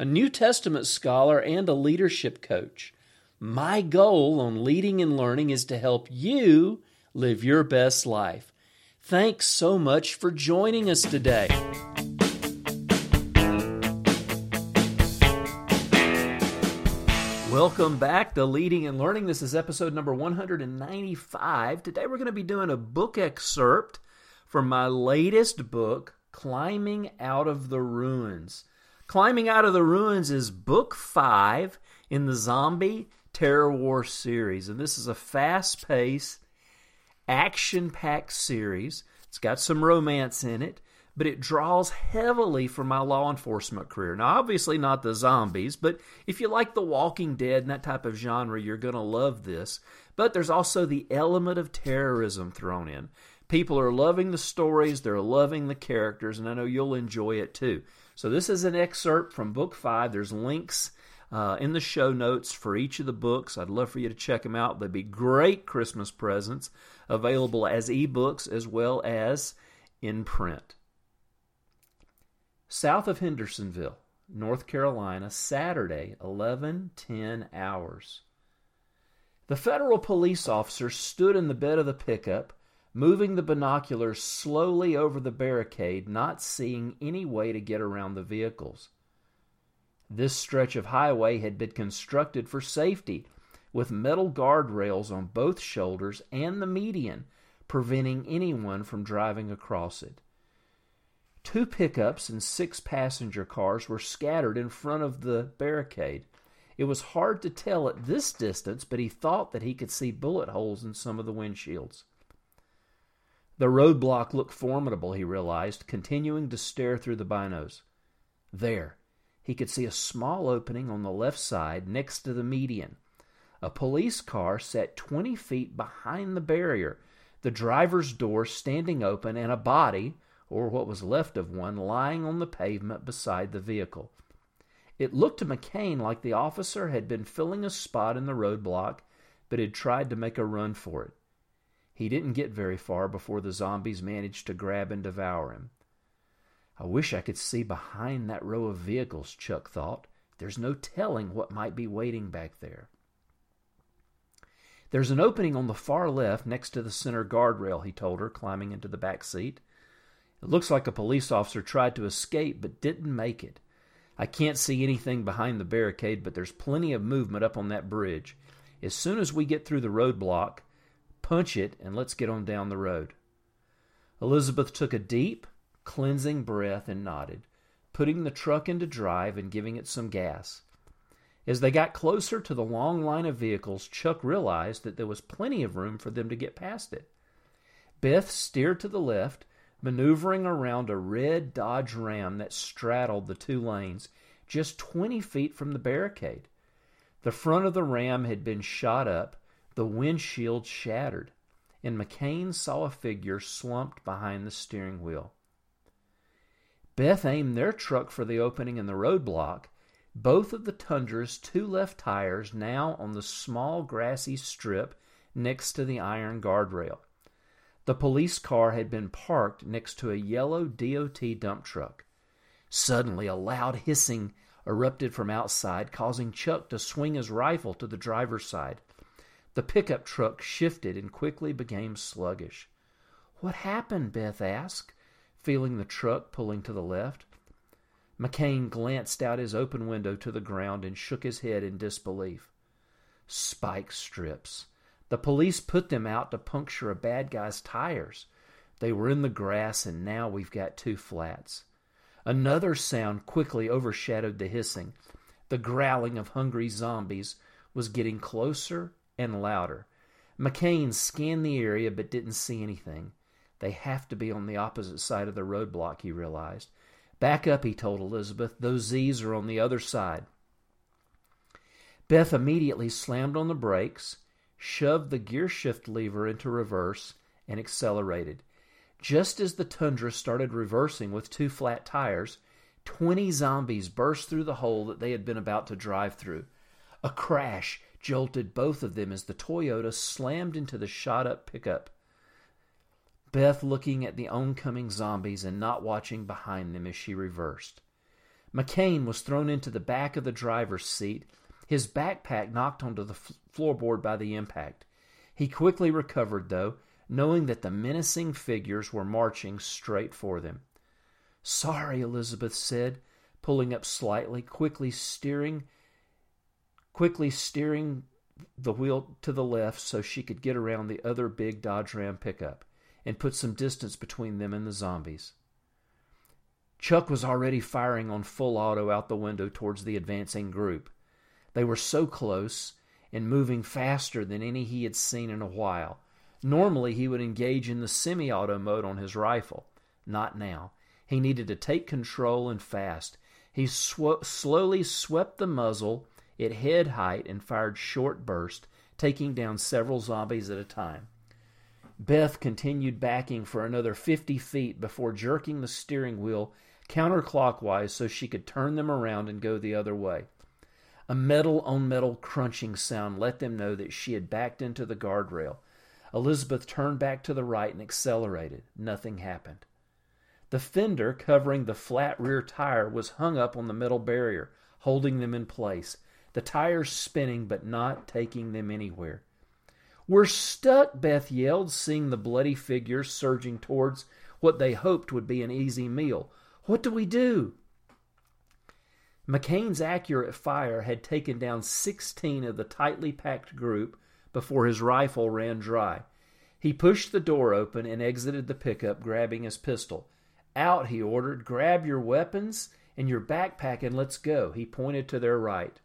a New Testament scholar, and a leadership coach. My goal on leading and learning is to help you live your best life. Thanks so much for joining us today. Welcome back to Leading and Learning. This is episode number 195. Today we're going to be doing a book excerpt from my latest book, Climbing Out of the Ruins. Climbing Out of the Ruins is book five in the Zombie Terror War series. And this is a fast paced, action packed series. It's got some romance in it, but it draws heavily from my law enforcement career. Now, obviously, not the zombies, but if you like The Walking Dead and that type of genre, you're going to love this. But there's also the element of terrorism thrown in. People are loving the stories, they're loving the characters, and I know you'll enjoy it too. So, this is an excerpt from book five. There's links uh, in the show notes for each of the books. I'd love for you to check them out. They'd be great Christmas presents available as ebooks as well as in print. South of Hendersonville, North Carolina, Saturday, 11:10 hours. The federal police officer stood in the bed of the pickup moving the binoculars slowly over the barricade, not seeing any way to get around the vehicles. This stretch of highway had been constructed for safety, with metal guardrails on both shoulders and the median, preventing anyone from driving across it. Two pickups and six passenger cars were scattered in front of the barricade. It was hard to tell at this distance, but he thought that he could see bullet holes in some of the windshields. The roadblock looked formidable, he realized, continuing to stare through the binos. There, he could see a small opening on the left side next to the median. A police car sat 20 feet behind the barrier, the driver's door standing open, and a body, or what was left of one, lying on the pavement beside the vehicle. It looked to McCain like the officer had been filling a spot in the roadblock, but had tried to make a run for it. He didn't get very far before the zombies managed to grab and devour him. I wish I could see behind that row of vehicles, Chuck thought. There's no telling what might be waiting back there. There's an opening on the far left next to the center guardrail, he told her, climbing into the back seat. It looks like a police officer tried to escape but didn't make it. I can't see anything behind the barricade, but there's plenty of movement up on that bridge. As soon as we get through the roadblock, Punch it and let's get on down the road. Elizabeth took a deep, cleansing breath and nodded, putting the truck into drive and giving it some gas. As they got closer to the long line of vehicles, Chuck realized that there was plenty of room for them to get past it. Beth steered to the left, maneuvering around a red Dodge Ram that straddled the two lanes, just 20 feet from the barricade. The front of the Ram had been shot up, the windshield shattered, and McCain saw a figure slumped behind the steering wheel. Beth aimed their truck for the opening in the roadblock, both of the Tundra's two left tires now on the small grassy strip next to the iron guardrail. The police car had been parked next to a yellow DOT dump truck. Suddenly, a loud hissing erupted from outside, causing Chuck to swing his rifle to the driver's side. The pickup truck shifted and quickly became sluggish. What happened? Beth asked, feeling the truck pulling to the left. McCain glanced out his open window to the ground and shook his head in disbelief. Spike strips. The police put them out to puncture a bad guy's tires. They were in the grass, and now we've got two flats. Another sound quickly overshadowed the hissing. The growling of hungry zombies was getting closer and louder. McCain scanned the area but didn't see anything. They have to be on the opposite side of the roadblock, he realized. Back up, he told Elizabeth. Those Z's are on the other side. Beth immediately slammed on the brakes, shoved the gear shift lever into reverse, and accelerated. Just as the Tundra started reversing with two flat tires, 20 zombies burst through the hole that they had been about to drive through. A crash jolted both of them as the Toyota slammed into the shot up pickup. Beth looking at the oncoming zombies and not watching behind them as she reversed. McCain was thrown into the back of the driver's seat, his backpack knocked onto the floorboard by the impact. He quickly recovered, though, knowing that the menacing figures were marching straight for them. Sorry, Elizabeth said, pulling up slightly, quickly steering quickly steering the wheel to the left so she could get around the other big Dodge Ram pickup and put some distance between them and the zombies. Chuck was already firing on full auto out the window towards the advancing group. They were so close and moving faster than any he had seen in a while. Normally, he would engage in the semi auto mode on his rifle. Not now. He needed to take control and fast. He sw- slowly swept the muzzle at head height and fired short bursts, taking down several zombies at a time. Beth continued backing for another 50 feet before jerking the steering wheel counterclockwise so she could turn them around and go the other way. A metal on metal crunching sound let them know that she had backed into the guardrail. Elizabeth turned back to the right and accelerated. Nothing happened. The fender covering the flat rear tire was hung up on the metal barrier, holding them in place, the tires spinning but not taking them anywhere. We're stuck, Beth yelled, seeing the bloody figures surging towards what they hoped would be an easy meal. What do we do? McCain's accurate fire had taken down 16 of the tightly packed group before his rifle ran dry. He pushed the door open and exited the pickup, grabbing his pistol. Out, he ordered. Grab your weapons and your backpack and let's go. He pointed to their right.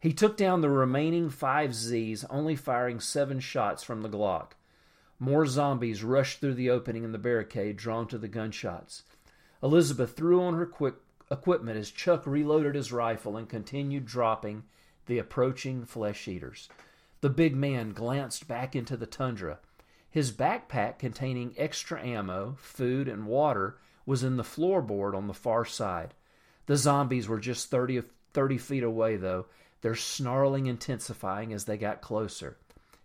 He took down the remaining five Z's, only firing seven shots from the Glock. More zombies rushed through the opening in the barricade, drawn to the gunshots. Elizabeth threw on her quick equipment as Chuck reloaded his rifle and continued dropping the approaching flesh eaters. The big man glanced back into the tundra. His backpack containing extra ammo, food, and water was in the floorboard on the far side. The zombies were just 30, 30 feet away, though, their snarling intensifying as they got closer.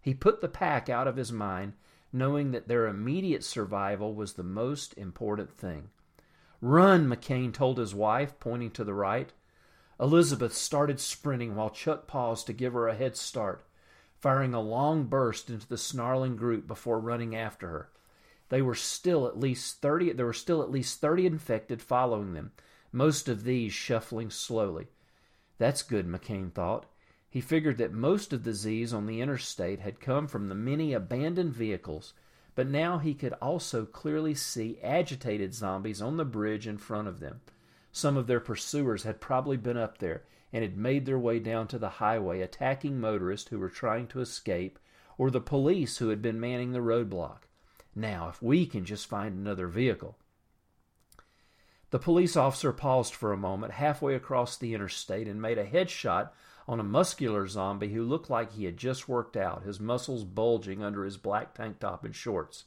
He put the pack out of his mind, knowing that their immediate survival was the most important thing. Run, McCain told his wife, pointing to the right. Elizabeth started sprinting while Chuck paused to give her a head start, firing a long burst into the snarling group before running after her. They were still at least 30 there were still at least 30 infected following them, most of these shuffling slowly. That's good, McCain thought. He figured that most of the Z's on the interstate had come from the many abandoned vehicles, but now he could also clearly see agitated zombies on the bridge in front of them. Some of their pursuers had probably been up there and had made their way down to the highway, attacking motorists who were trying to escape or the police who had been manning the roadblock. Now, if we can just find another vehicle. The police officer paused for a moment halfway across the interstate and made a headshot on a muscular zombie who looked like he had just worked out, his muscles bulging under his black tank top and shorts.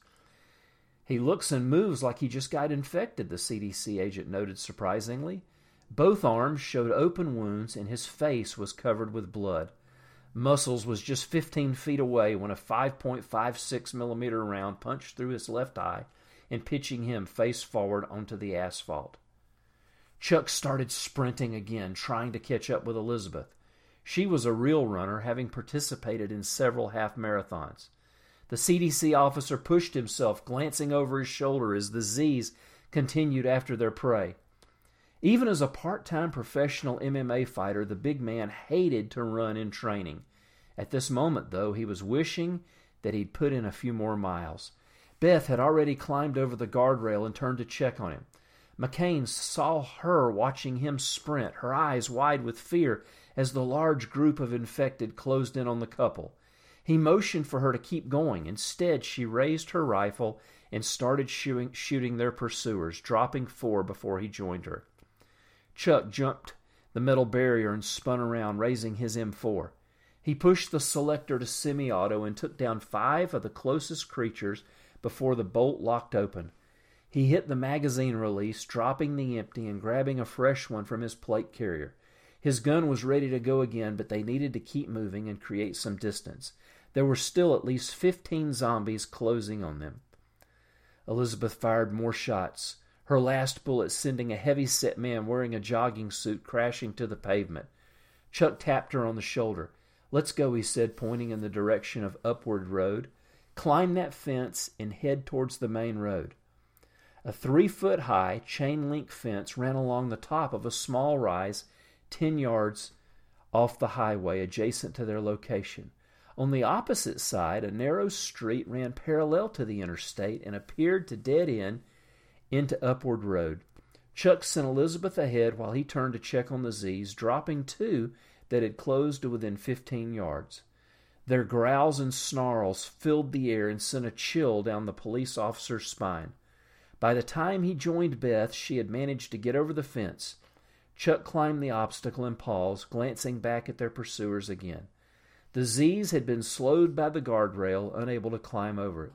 He looks and moves like he just got infected, the CDC agent noted surprisingly. Both arms showed open wounds and his face was covered with blood. Muscles was just 15 feet away when a 5.56 millimeter round punched through his left eye and pitching him face forward onto the asphalt. Chuck started sprinting again, trying to catch up with Elizabeth. She was a real runner, having participated in several half marathons. The CDC officer pushed himself, glancing over his shoulder as the Z's continued after their prey. Even as a part time professional MMA fighter, the big man hated to run in training. At this moment, though, he was wishing that he'd put in a few more miles. Beth had already climbed over the guardrail and turned to check on him. McCain saw her watching him sprint, her eyes wide with fear as the large group of infected closed in on the couple. He motioned for her to keep going. Instead, she raised her rifle and started shooting, shooting their pursuers, dropping four before he joined her. Chuck jumped the metal barrier and spun around, raising his M4. He pushed the selector to semi auto and took down five of the closest creatures before the bolt locked open. He hit the magazine release, dropping the empty and grabbing a fresh one from his plate carrier. His gun was ready to go again, but they needed to keep moving and create some distance. There were still at least 15 zombies closing on them. Elizabeth fired more shots, her last bullet sending a heavy set man wearing a jogging suit crashing to the pavement. Chuck tapped her on the shoulder. Let's go, he said, pointing in the direction of Upward Road. Climb that fence and head towards the main road. A three foot high chain link fence ran along the top of a small rise 10 yards off the highway adjacent to their location. On the opposite side, a narrow street ran parallel to the interstate and appeared to dead end into Upward Road. Chuck sent Elizabeth ahead while he turned to check on the Z's, dropping two that had closed to within 15 yards. Their growls and snarls filled the air and sent a chill down the police officer's spine. By the time he joined Beth, she had managed to get over the fence. Chuck climbed the obstacle and paused, glancing back at their pursuers again. The Z's had been slowed by the guardrail, unable to climb over it.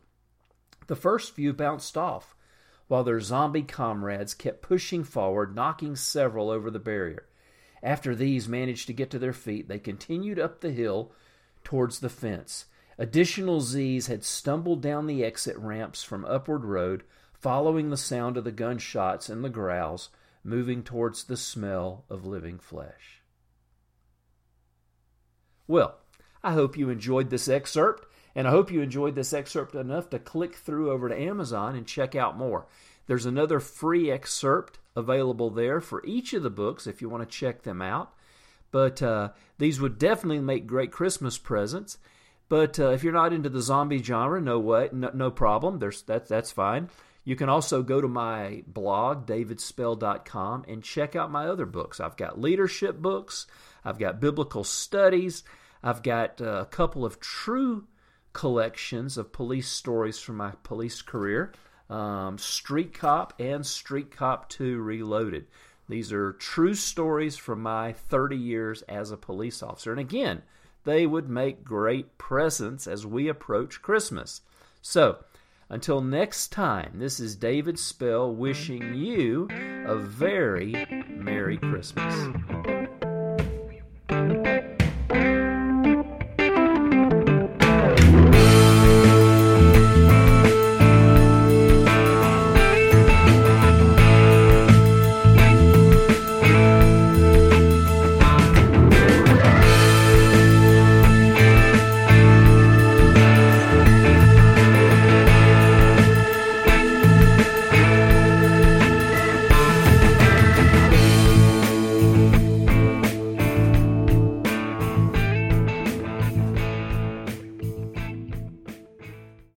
The first few bounced off, while their zombie comrades kept pushing forward, knocking several over the barrier. After these managed to get to their feet, they continued up the hill towards the fence. Additional Z's had stumbled down the exit ramps from Upward Road, following the sound of the gunshots and the growls, moving towards the smell of living flesh. Well, I hope you enjoyed this excerpt, and I hope you enjoyed this excerpt enough to click through over to Amazon and check out more. There's another free excerpt available there for each of the books if you want to check them out. But uh, these would definitely make great Christmas presents. But uh, if you're not into the zombie genre, no way, no, no problem. There's that's that's fine. You can also go to my blog, davidspell.com, and check out my other books. I've got leadership books, I've got biblical studies, I've got uh, a couple of true collections of police stories from my police career um, Street Cop and Street Cop 2 Reloaded. These are true stories from my 30 years as a police officer. And again, they would make great presents as we approach Christmas. So, until next time, this is David Spell wishing you a very Merry Christmas.